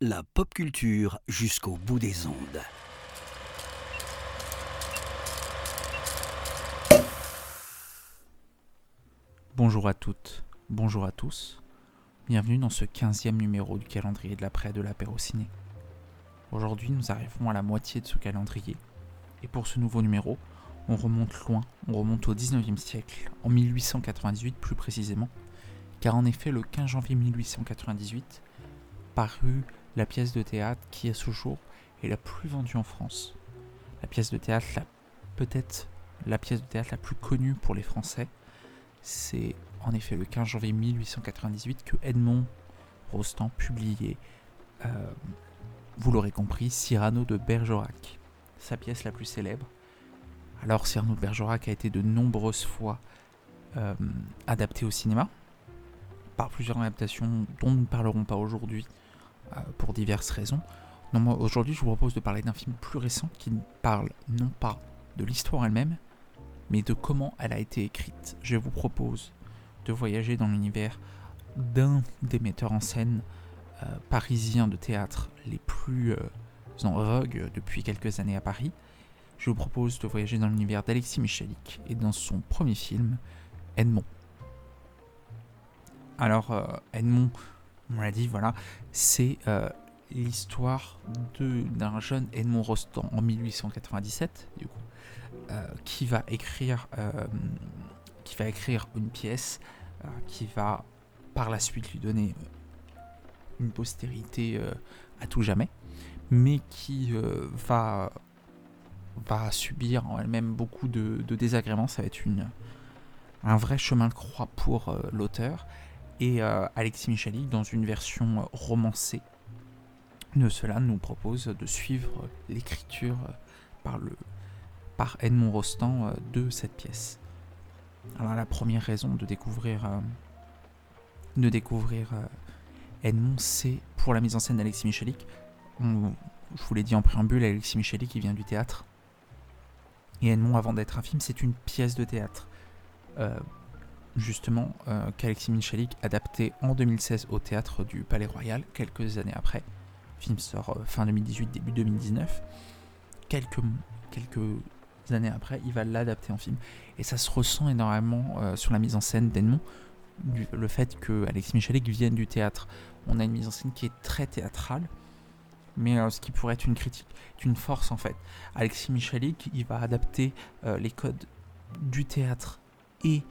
La pop culture jusqu'au bout des ondes. Bonjour à toutes, bonjour à tous. Bienvenue dans ce 15e numéro du calendrier de l'après de l'apéro ciné. Aujourd'hui, nous arrivons à la moitié de ce calendrier. Et pour ce nouveau numéro, on remonte loin, on remonte au 19e siècle, en 1898 plus précisément, car en effet, le 15 janvier 1898, parut la pièce de théâtre qui, à ce jour, est la plus vendue en France. La pièce de théâtre, peut-être la pièce de théâtre la plus connue pour les Français, c'est en effet le 15 janvier 1898 que Edmond Rostand publiait, euh, vous l'aurez compris, Cyrano de Bergerac, sa pièce la plus célèbre. Alors Cyrano de Bergerac a été de nombreuses fois euh, adapté au cinéma, par plusieurs adaptations dont nous ne parlerons pas aujourd'hui euh, pour diverses raisons. Aujourd'hui, je vous propose de parler d'un film plus récent qui parle non pas de l'histoire elle-même, mais de comment elle a été écrite. Je vous propose de voyager dans l'univers d'un des metteurs en scène euh, parisiens de théâtre les plus euh, en vogue depuis quelques années à Paris. Je vous propose de voyager dans l'univers d'Alexis Michalik et dans son premier film, Edmond. Alors, euh, Edmond, on l'a dit, voilà, c'est l'histoire d'un jeune Edmond Rostand en 1897, du coup, euh, qui va écrire euh, qui va écrire une pièce euh, qui va par la suite lui donner une postérité à tout jamais, mais qui va va subir en elle-même beaucoup de, désagréments. Ça va être une, un vrai chemin de croix pour l'auteur. Et Alexis Michalik, dans une version romancée de cela, nous propose de suivre l'écriture par Edmond Rostand euh, de cette pièce. Alors la première raison de découvrir, euh, de découvrir euh, Edmond, c'est pour la mise en scène d'Alexis Michalik. je vous l'ai dit en préambule, Alexis Michalik qui vient du théâtre. Et Edmond, avant d'être un film, c'est une pièce de théâtre. Justement, qu'Alexis Michalik adapté en 2016 au théâtre du Palais Royal, quelques années après. Le film sort fin 2018, début 2019. Quelques, années après, il va l'adapter en film. Et ça se ressent énormément euh, sur la mise en scène d'Edmond, le fait que Alexis Michalik vienne du théâtre. On a une mise en scène qui est très théâtrale, mais euh, ce qui pourrait être une critique, une force en fait. Alexis Michalik, il va adapter euh, les codes du théâtre et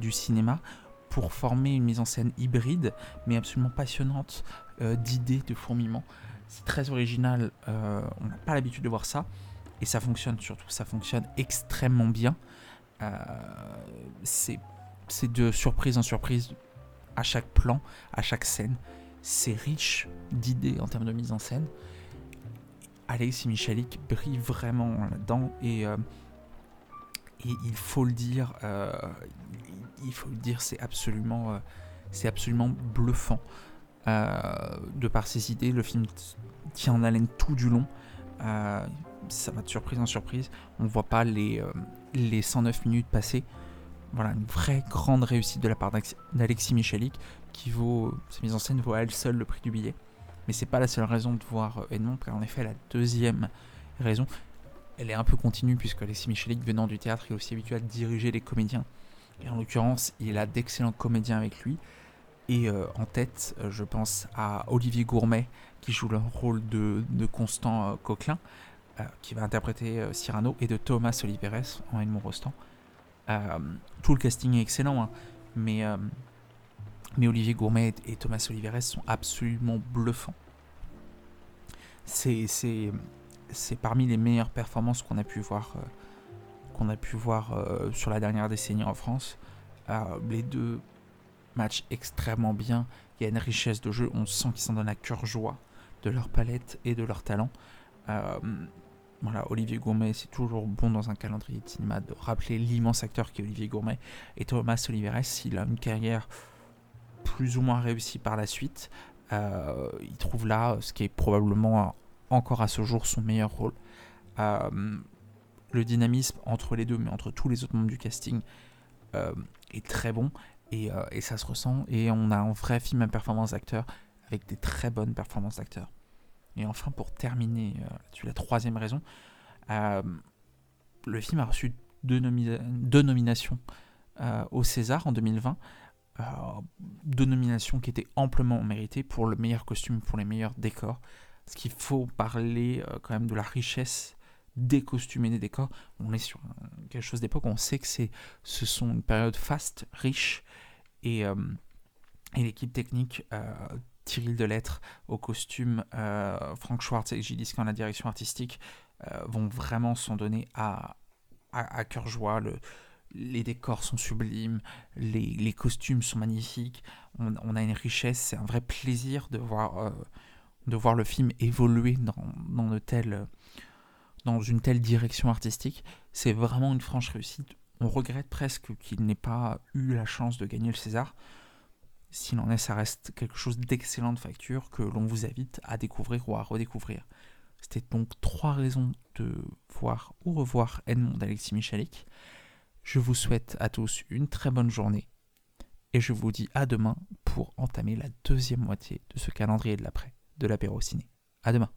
du cinéma pour former une mise en scène hybride, mais absolument passionnante, d'idées, de fourmillement. C'est très original, on n'a pas l'habitude de voir ça. Et ça fonctionne surtout, ça fonctionne extrêmement bien. Euh, c'est de surprise en surprise à chaque plan, à chaque scène. C'est riche d'idées en termes de mise en scène. Alexis Michalik brille vraiment là-dedans et, euh, il faut le dire, euh, il faut le dire, c'est absolument, c'est absolument bluffant. de par ses idées, le film tient en haleine tout du long ça va de surprise en surprise. On ne voit pas les, euh, les 109 minutes passer. Voilà, une vraie grande réussite de la part d'Alexis Michalik qui vaut, sa mise en scène vaut à elle seule le prix du billet. Mais c'est pas la seule raison de voir euh, Edmond, car en effet, la deuxième raison, elle est un peu continue, puisque Alexis Michalik, venant du théâtre, est aussi habitué à diriger les comédiens. Et en l'occurrence, il a d'excellents comédiens avec lui. Et euh, en tête, je pense à Olivier Gourmet, qui joue le rôle de, de Constant Coquelin, euh, qui va interpréter euh, Cyrano, et de Thomas Oliveres en Edmond Rostand. Euh, tout le casting est excellent, hein, mais, mais Olivier Gourmet et Thomas Oliveres sont absolument bluffants. C'est parmi les meilleures performances qu'on a pu voir, qu'on a pu voir sur la dernière décennie en France. les deux matchent extrêmement bien. Il y a une richesse de jeu. On sent qu'ils s'en donnent à cœur joie de leur palette et de leur talent. Voilà, Olivier Gourmet, c'est toujours bon dans un calendrier de cinéma de rappeler l'immense acteur qui est Olivier Gourmet. Et Thomas Oliveres, il a une carrière plus ou moins réussie par la suite. Euh, il trouve là ce qui est probablement encore à ce jour son meilleur rôle. Euh, le dynamisme entre les deux, mais entre tous les autres membres du casting, euh, est très bon. Et, et, ça se ressent. Et on a un vrai film à performance d'acteur avec des très bonnes performances d'acteurs. Et enfin, pour terminer tu la troisième raison, le film a reçu deux, nominations au César en 2020. deux nominations qui étaient amplement méritées pour le meilleur costume, pour les meilleurs décors. Ce qu'il faut parler quand même de la richesse et des décors. On est sur quelque chose d'époque, on sait que c'est, ce sont une période faste, riche, et, euh, et l'équipe technique, euh, Thierry Delettre au costume, euh, Frank Schwartz et Gilles en la direction artistique, euh, vont vraiment s'en donner à, à, cœur joie. Le, les décors sont sublimes, les, les costumes sont magnifiques, on, on, a une richesse, c'est un vrai plaisir de voir, de voir le film évoluer dans, dans de telles dans une telle direction artistique. C'est vraiment une franche réussite. On regrette presque qu'il n'ait pas eu la chance de gagner le César. S'il en est, ça reste quelque chose d'excellente facture que l'on vous invite à découvrir ou à redécouvrir. C'était donc trois raisons de voir ou revoir Edmond d'Alexis Michalik. Je vous souhaite à tous une très bonne journée et je vous dis à demain pour entamer la deuxième moitié de ce calendrier de l'après de l'apéro ciné. À demain.